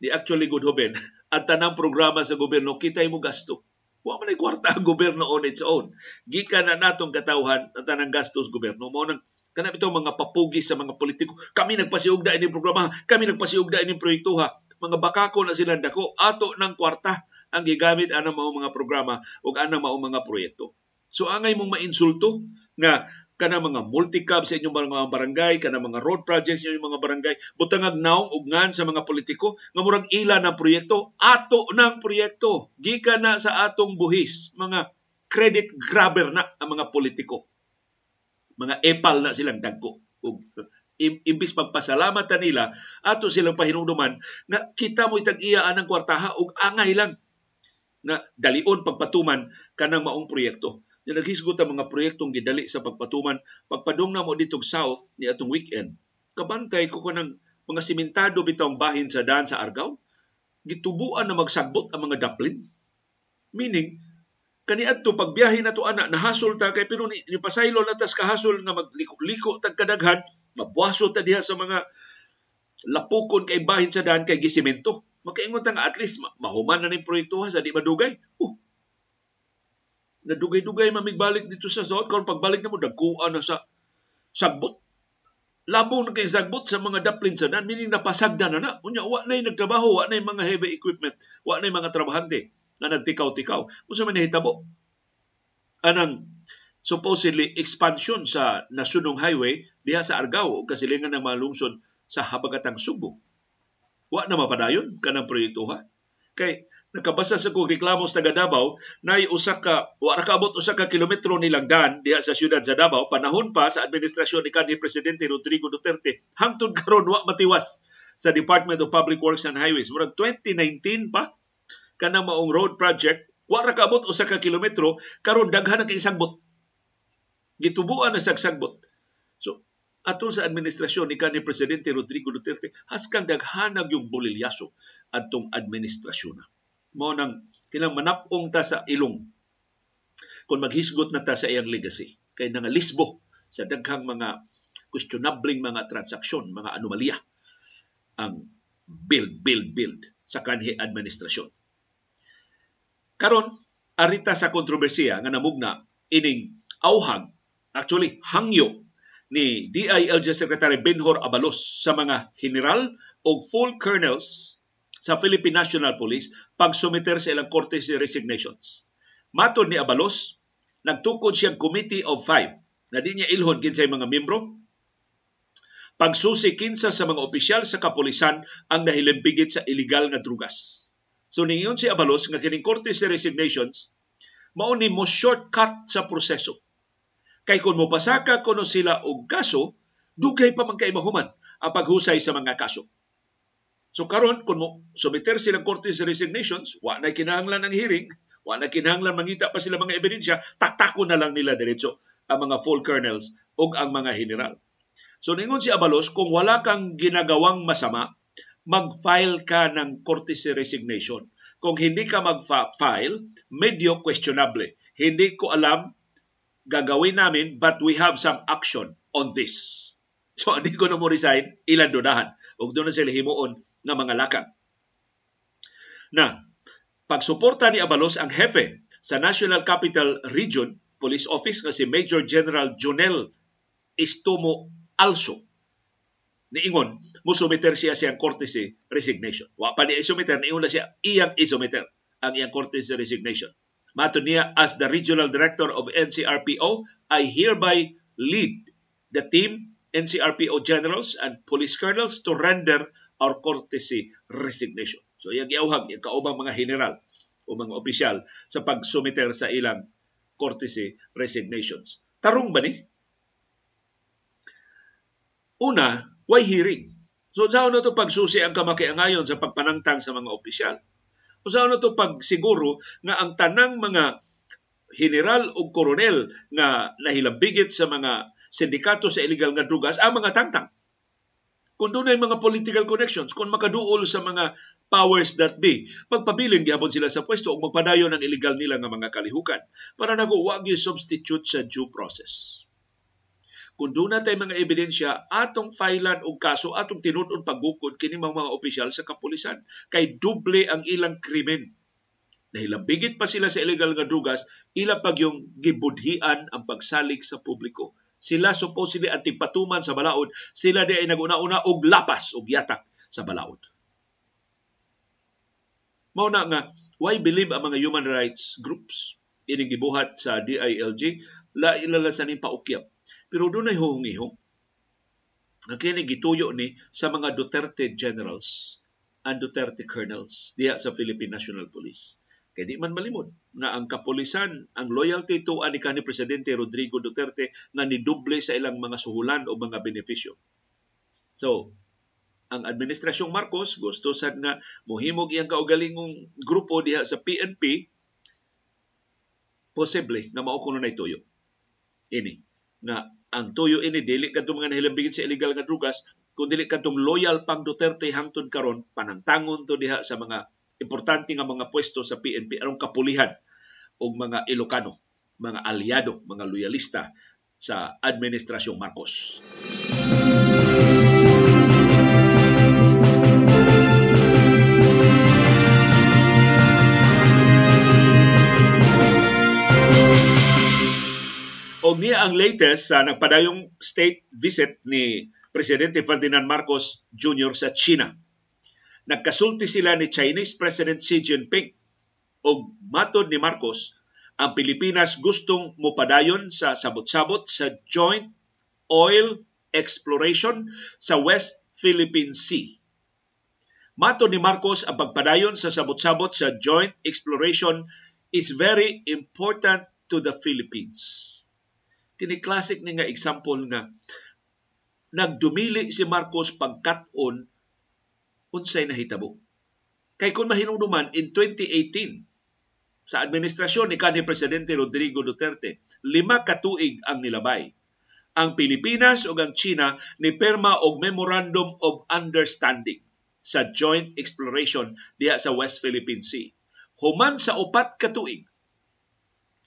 Di actually good hoben, ang tanang programa sa gobyerno, kitay mo gasto. Wa man kwarta ang gobyerno on its own. Gikan na natong katawhan ang tanang gastos gobyerno. Mo nang kanang ito mga papugi sa mga politiko. Kami nagpasiugda ini programa, kami nagpasiugda ini proyekto ha. Mga bakako na sila dako, ato ng kwarta ang gigamit anang mao mga programa ug anang mao mga proyekto. So angay mong mainsulto nga kana mga multicab sa inyong mga barangay, kana mga road projects sa inyong mga barangay, butangag naong ugnan sa mga politiko, nga murag ila ng proyekto, ato ng proyekto, gika na sa atong buhis, mga credit grabber na ang mga politiko. Mga epal na silang dagko. Ug imbis magpasalamat nila, ato silang pahinumduman nga kita mo itag-iya anang kwartaha ug angay lang na dalion pagpatuman kanang maong proyekto. Nga naghisgot ang mga proyektong gidali sa pagpatuman pagpadung na mo ditong south ni atong weekend. Kabantay ko ko ng mga simentado bitong bahin sa daan sa Argao. Gitubuan na magsagbot ang mga daplin. Meaning, kaniadto pagbiyahe na to ana nahasol ta kay pero ni, pasaylo na tas kahasol nga magliko-liko tag kadaghan mabwaso ta diha sa mga lapukon kay bahin sa daan kay gisemento makaingon ta nga at least mahuman na ning proyekto sa di madugay uh, nadugay-dugay mamigbalik dito sa South karon pagbalik na mo dagkuan na sa sagbot labo na kay sagbot sa mga daplin sa daan meaning napasagda na na unya wa nay nagtrabaho wa nay mga heavy equipment wa nay mga trabahante nga nagtikaw-tikaw. Kung man nahitabo, anang supposedly expansion sa Nasunong Highway diha sa Argao o kasilingan ng mga lungsod sa habagatang Subo. Wa na mapadayon kanang proyekto ha. Kay nakabasa sa kong reklamo sa taga Davao na usa ka wa ra kaabot usa ka kilometro nilang daan diha sa siyudad sa Davao panahon pa sa administrasyon ni kanhi presidente Rodrigo Duterte. Hangtod karon wa matiwas sa Department of Public Works and Highways. Murag 2019 pa kanang maong road project wa ra kaabot usa ka kilometro karon daghan na kay sagbot gitubuan na sagbot so atol sa administrasyon ni kanhi presidente Rodrigo Duterte haskang daghanag yung bolilyaso adtong administrasyon mao nang kinang manapong ta sa ilong. Kung maghisgot na ta sa iyang legacy kay nangalisbo sa daghang mga questionabling mga transaksyon mga anomalya ang build build build sa kanhi administrasyon. Karon arita sa kontrobersiya nga namugna ining auhag actually hangyo ni DILG Secretary Benhor Abalos sa mga general o full colonels sa Philippine National Police pagsumiter sa ilang korte si resignations. Matod ni Abalos, nagtukod siyang Committee of Five na di niya ilhon kinsay mga membro pagsusi kinsa sa mga opisyal sa kapulisan ang nahilimbigit sa illegal nga drugas. So ningon si Abalos nga kining korte sa resignations mao ni mo shortcut sa proseso. Kay kung mopasaka kuno sila og kaso, dugay pa man kay mahuman ang paghusay sa mga kaso. So karon kung mo sumiter silang korte sa resignations, wa na kinahanglan ng hearing, wa na kinahanglan mangita pa sila mga ebidensya, taktako na lang nila diretso ang mga full colonels ug ang mga general. So ningon si Abalos, kung wala kang ginagawang masama, mag-file ka ng courtesy resignation. Kung hindi ka mag-file, medyo questionable. Hindi ko alam, gagawin namin, but we have some action on this. So, hindi ko na mo resign, ilan donahan. Huwag doon na sila himuon ng mga lakang. Na, pagsuporta ni Abalos ang hefe sa National Capital Region Police Office nga si Major General Jonel Istomo Also niingon mo sumiter siya siyang courtesy resignation. Wa pa ni isumiter, niingon na siya iyang isumiter ang iyang courtesy resignation. Mato niya, as the Regional Director of NCRPO, I hereby lead the team, NCRPO Generals and Police Colonels to render our courtesy resignation. So, iyang iauhag, yung kaubang mga general o mga opisyal sa pagsumiter sa ilang courtesy resignations. Tarong ba ni? Una, why hearing? So saan na to pagsusi ang kamakiangayon sa pagpanangtang sa mga opisyal? O saan na to pagsiguro nga ang tanang mga general o koronel nga nahilabigit sa mga sindikato sa illegal nga drugas ang mga tangtang? Kung doon mga political connections, kung makaduol sa mga powers that be, magpabilin gihapon sila sa pwesto o magpadayon ng illegal nila nga mga kalihukan para naguwag yung substitute sa due process. Kung doon natay mga ebidensya atong filean og kaso atong tinud-on pagbukod kini mga opisyal sa kapulisan kay duble ang ilang krimen. Nahilambigit pa sila sa illegal nga drugas ila pag yung gibudhian ang pagsalig sa publiko sila supposedly ang tigpatuman sa balaod sila di ay naguna-una og lapas og yatak sa balaod mao na nga why believe ang mga human rights groups ining gibuhat sa DILG la ilala sa ning paukyap pero doon ay huhungihong. Nga kini gituyo ni sa mga Duterte generals and Duterte colonels diha sa Philippine National Police. Kaya di man malimod nga ang kapulisan, ang loyalty to ani kanhi Presidente Rodrigo Duterte nga niduble sa ilang mga suhulan o mga benepisyo. So, ang administrasyong Marcos gusto sad nga mohimog iyang kaugalingong grupo diha sa PNP posible nga mao kuno nay tuyo. Ini nga ang tuyo ini dili kadto mga nahilambigit sa illegal nga drugas kung dili kadtong loyal pang Duterte hangtod karon panangtangon to diha sa mga importante nga mga pwesto sa PNP aron kapulihan og mga Ilocano, mga aliado, mga loyalista sa administrasyong Marcos. Og niya ang latest sa nagpadayong state visit ni Presidente Ferdinand Marcos Jr. sa China. Nagkasulti sila ni Chinese President Xi Jinping og matod ni Marcos ang Pilipinas gustong mupadayon sa sabot-sabot sa joint oil exploration sa West Philippine Sea. Mato ni Marcos ang pagpadayon sa sabot-sabot sa joint exploration is very important to the Philippines kini classic ni nga example nga nagdumili si Marcos pagkat-on unsay nahitabo. Kay kung mahinungduman in 2018 sa administrasyon ni kanhi presidente Rodrigo Duterte, lima ka tuig ang nilabay. Ang Pilipinas ug ang China ni perma og Memorandum of Understanding sa joint exploration diha sa West Philippine Sea. Human sa upat ka tuig,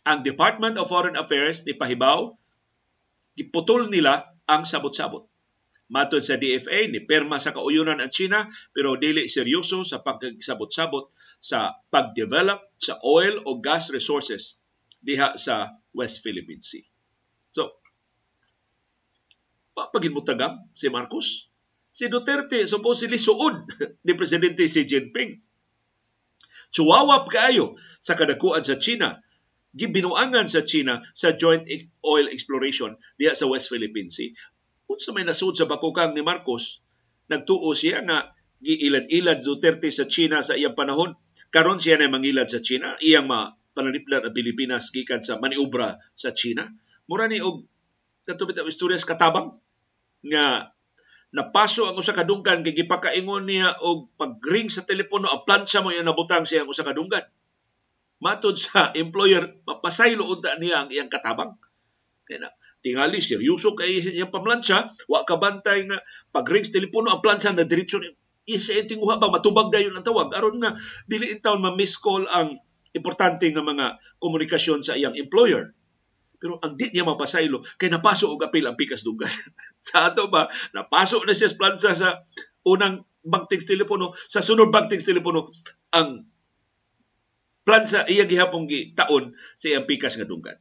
ang Department of Foreign Affairs ni pahibaw giputol nila ang sabot-sabot. Matod sa DFA, ni perma sa kauyunan ang China pero dili seryoso sa pagsabot-sabot sa pagdevelop sa oil o gas resources diha sa West Philippine Sea. So, papagin mo tagam si Marcos. Si Duterte supposedly suod ni Presidente Xi Jinping. Chuwawap kaayo sa kadakuan sa China gibinuangan sa China sa joint e- oil exploration diya sa West Philippine Sea. Unsa may nasud sa bakukang ni Marcos, nagtuo siya nga giilad-ilad Duterte sa China sa iyang panahon. Karon siya na mangilad sa China, iyang ma pananiplan ang Pilipinas gikan sa maniobra sa China. Mura ni og katubit ang istoryas katabang nga napaso ang usa ka dunggan kay gipakaingon niya og pagring sa telepono ang plancha mo yung nabutang siya ang usa ka dunggan matod sa employer, mapasaylo unta niya ang iyang katabang. Kaya tingali, seryoso kay iyang pamlansya, wa ka bantay nga pag-rings telepono ang plansya na diretsyo ni isa yung tinguha ba, matubag dayon ang tawag. Aron nga, dili in taon ma-miss call ang importante nga mga komunikasyon sa iyang employer. Pero ang di niya mapasaylo, kay napaso og apil ang pikas dugan. sa ato ba, napaso na siya sa plansa sa unang bagtings telepono, sa sunod bagtings telepono, ang plan sa iya gihapong gi taon sa iyang pikas nga dunggan.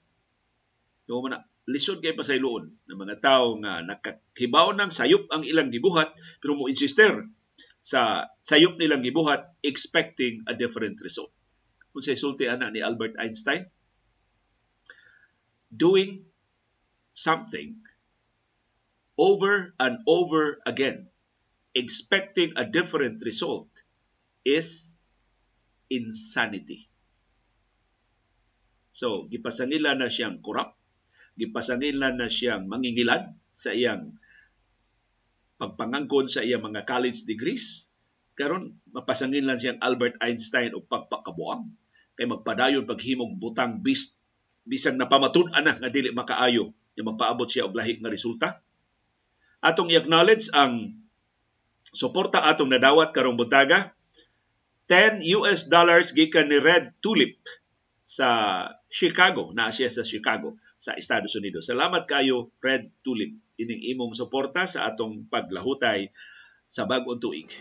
So man lisod kay pasayloon ng mga tao nga nakahibaw ng sayop ang ilang gibuhat pero mo insister sa sayop nilang gibuhat expecting a different result. Kung sa sulti ana ni Albert Einstein, doing something over and over again expecting a different result is insanity. So, gipasangila na siyang korap, gipasangila na siyang mangingilad sa iyang pagpangangkon sa iyang mga college degrees. Karon mapasangin lang siyang Albert Einstein o pagpakabuang kay magpadayon paghimog butang bis bisang napamatud-an na nga dili makaayo nga magpaabot siya og lahi nga resulta. Atong i-acknowledge ang suporta atong nadawat karong buntaga 10 US dollars gikan ni Red Tulip sa Chicago, na siya sa Chicago sa Estados Unidos. Salamat kayo Red Tulip ining imong suporta sa atong paglahutay sa bag-ong tuig.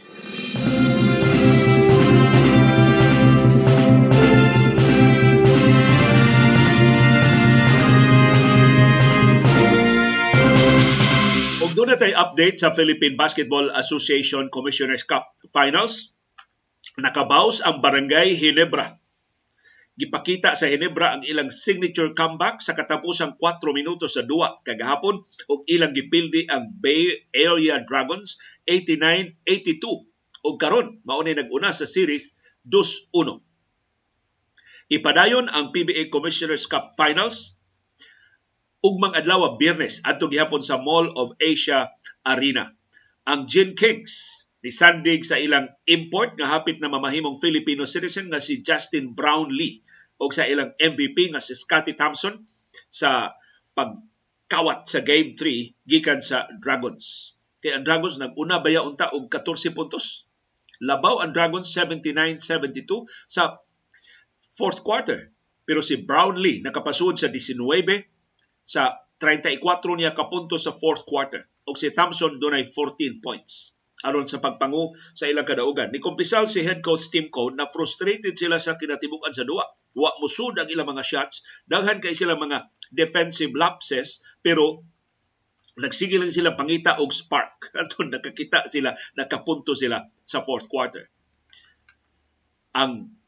Ug doon na update sa Philippine Basketball Association Commissioner's Cup Finals nakabaws ang Barangay Hinebra. Gipakita sa Hinebra ang ilang signature comeback sa katapusang 4 minutos sa duwa kagahapon ug ilang gipildi ang Bay Area Dragons 89-82 ug karon mao ni nag-una sa series 2-1. Ipadayon ang PBA Commissioners Cup Finals ugmang adlaw Biyernes adto gihapon sa Mall of Asia Arena. Ang Gin Kings nisandig sa ilang import nga hapit na mamahimong Filipino citizen nga si Justin Brownlee o sa ilang MVP nga si Scottie Thompson sa pagkawat sa Game 3 gikan sa Dragons. Kay ang Dragons nag-una baya unta og 14 puntos. Labaw ang Dragons 79-72 sa fourth quarter. Pero si Brownlee nakapasud sa 19 sa 34 niya kapunto sa fourth quarter. O si Thompson dunay 14 points aron sa pagpangu sa ilang kadaugan. Ni kumpisal si head coach Tim Cone na frustrated sila sa kinatibukan sa duwa. Wa musud ang ilang mga shots, daghan kay sila mga defensive lapses pero nagsige lang sila pangita og spark. Ato nakakita sila, nakapunto sila sa fourth quarter. Ang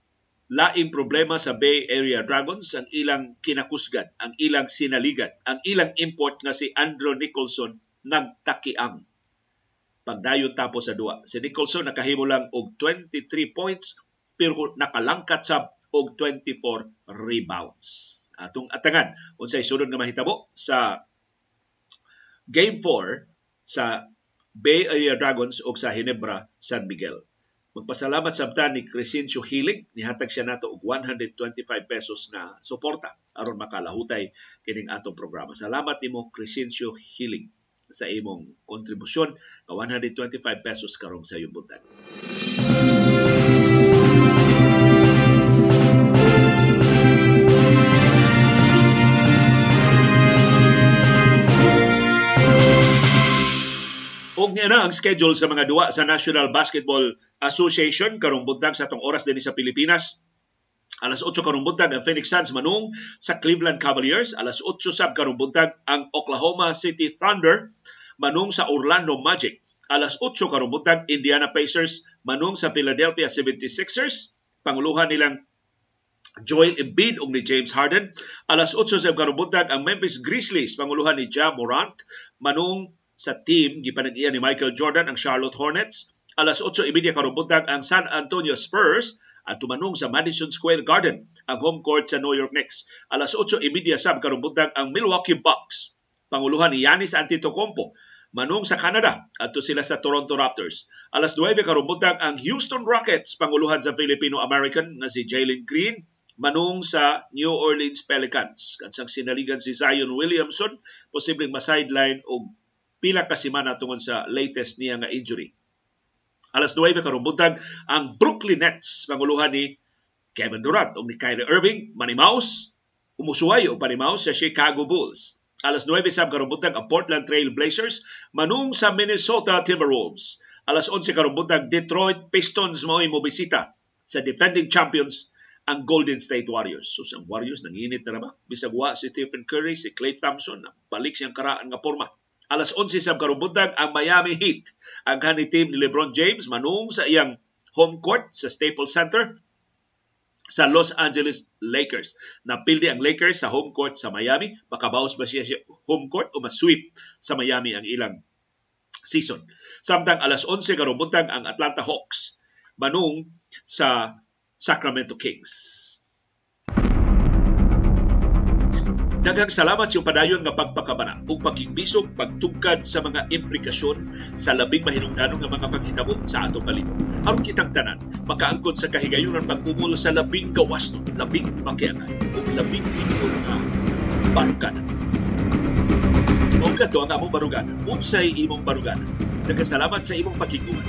laing problema sa Bay Area Dragons ang ilang kinakusgan, ang ilang sinaligan, ang ilang import nga si Andrew Nicholson nagtakiang pagdayon tapos sa duwa. Si Nicholson nakahimo lang og 23 points pero nakalangkat sa og 24 rebounds. Atong atangan unsay sunod nga mahitabo sa Game 4 sa Bay Area Dragons o sa Hinebra San Miguel. Magpasalamat sabta ni Crescencio Hilig, nihatag siya nato og 125 pesos na suporta aron makalahutay kining atong programa. Salamat nimo Crescencio Hilig sa imong kontribusyon nga 125 pesos karong sa iyong buntag. Og niya na ang schedule sa mga duwa sa National Basketball Association karong buntag sa atong oras din sa Pilipinas. Alas 8 karong ang Phoenix Suns manung sa Cleveland Cavaliers. Alas 8 sab karong ang Oklahoma City Thunder manung sa Orlando Magic. Alas 8 karong Indiana Pacers manung sa Philadelphia 76ers. Panguluhan nilang Joel Embiid ug ni James Harden. Alas 8 sa karong ang Memphis Grizzlies panguluhan ni Ja Morant manung sa team gipanag-iya ni Michael Jordan ang Charlotte Hornets. Alas 8.30 karong buntag ang San Antonio Spurs at tumanong sa Madison Square Garden ang home court sa New York Knicks. Alas 8.30 sab karong buntag ang Milwaukee Bucks. Panguluhan ni Giannis Antetokounmpo manung sa Canada adto sila sa Toronto Raptors. Alas 9 karong ang Houston Rockets panguluhan sa Filipino-American nga si Jalen Green manung sa New Orleans Pelicans. Kansang sinaligan si Zion Williamson, posibleng ma-sideline og pila ka semana tungod sa latest niya nga injury. Alas 9 karong buntag ang Brooklyn Nets panguluhan ni Kevin Durant ug ni Kyrie Irving manimaus umusuway og panimaus sa Chicago Bulls. Alas 9 sab karong buntag ang Portland Trail Blazers manung sa Minnesota Timberwolves. Alas 11 karong buntag Detroit Pistons mao mobisita sa defending champions ang Golden State Warriors. So ang Warriors nanginit na ba? Bisag wa si Stephen Curry, si Klay Thompson, balik siyang karaan nga porma alas 11 sa karubuntag ang Miami Heat. Ang kani team ni LeBron James manung sa iyang home court sa Staples Center sa Los Angeles Lakers. Napildi ang Lakers sa home court sa Miami. Makabaos ba siya, siya home court o masweep sa Miami ang ilang season. Samtang alas 11 karubuntag ang Atlanta Hawks manung sa Sacramento Kings. Daghang salamat sa padayon nga pagpakabana ug pakigbisog pagtugkad sa mga implikasyon sa labing mahinungdanon nga mga paghitabo sa atong palibot. Aron kitang tanan makaangkon sa kahigayunan pagkumol sa labing gawas labing makiangay ug labing lingkod nga baruganan. O kato ang among baruganan. Unsay imong baruganan. Nagkasalamat sa imong pakiguman.